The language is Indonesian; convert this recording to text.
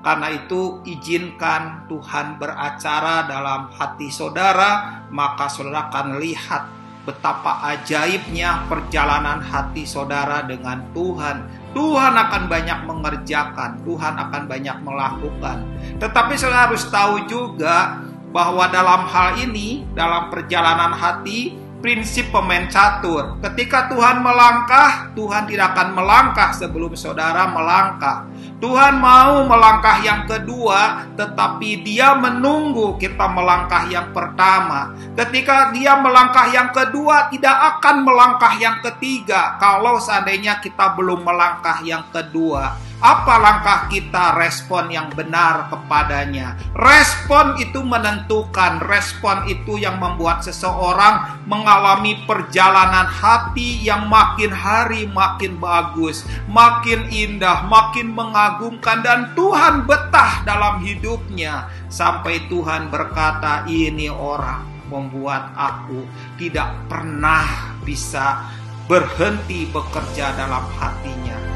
Karena itu izinkan Tuhan beracara dalam hati saudara, maka saudara akan lihat betapa ajaibnya perjalanan hati saudara dengan Tuhan. Tuhan akan banyak mengerjakan, Tuhan akan banyak melakukan. Tetapi saudara harus tahu juga bahwa dalam hal ini, dalam perjalanan hati, prinsip pemain catur. Ketika Tuhan melangkah, Tuhan tidak akan melangkah sebelum saudara melangkah. Tuhan mau melangkah yang kedua, tetapi Dia menunggu kita melangkah yang pertama. Ketika Dia melangkah yang kedua, tidak akan melangkah yang ketiga kalau seandainya kita belum melangkah yang kedua. Apa langkah kita respon yang benar kepadanya? Respon itu menentukan, respon itu yang membuat seseorang mengalami perjalanan hati yang makin hari makin bagus, makin indah, makin mengagumkan dan Tuhan betah dalam hidupnya sampai Tuhan berkata, "Ini orang membuat aku tidak pernah bisa berhenti bekerja dalam hatinya."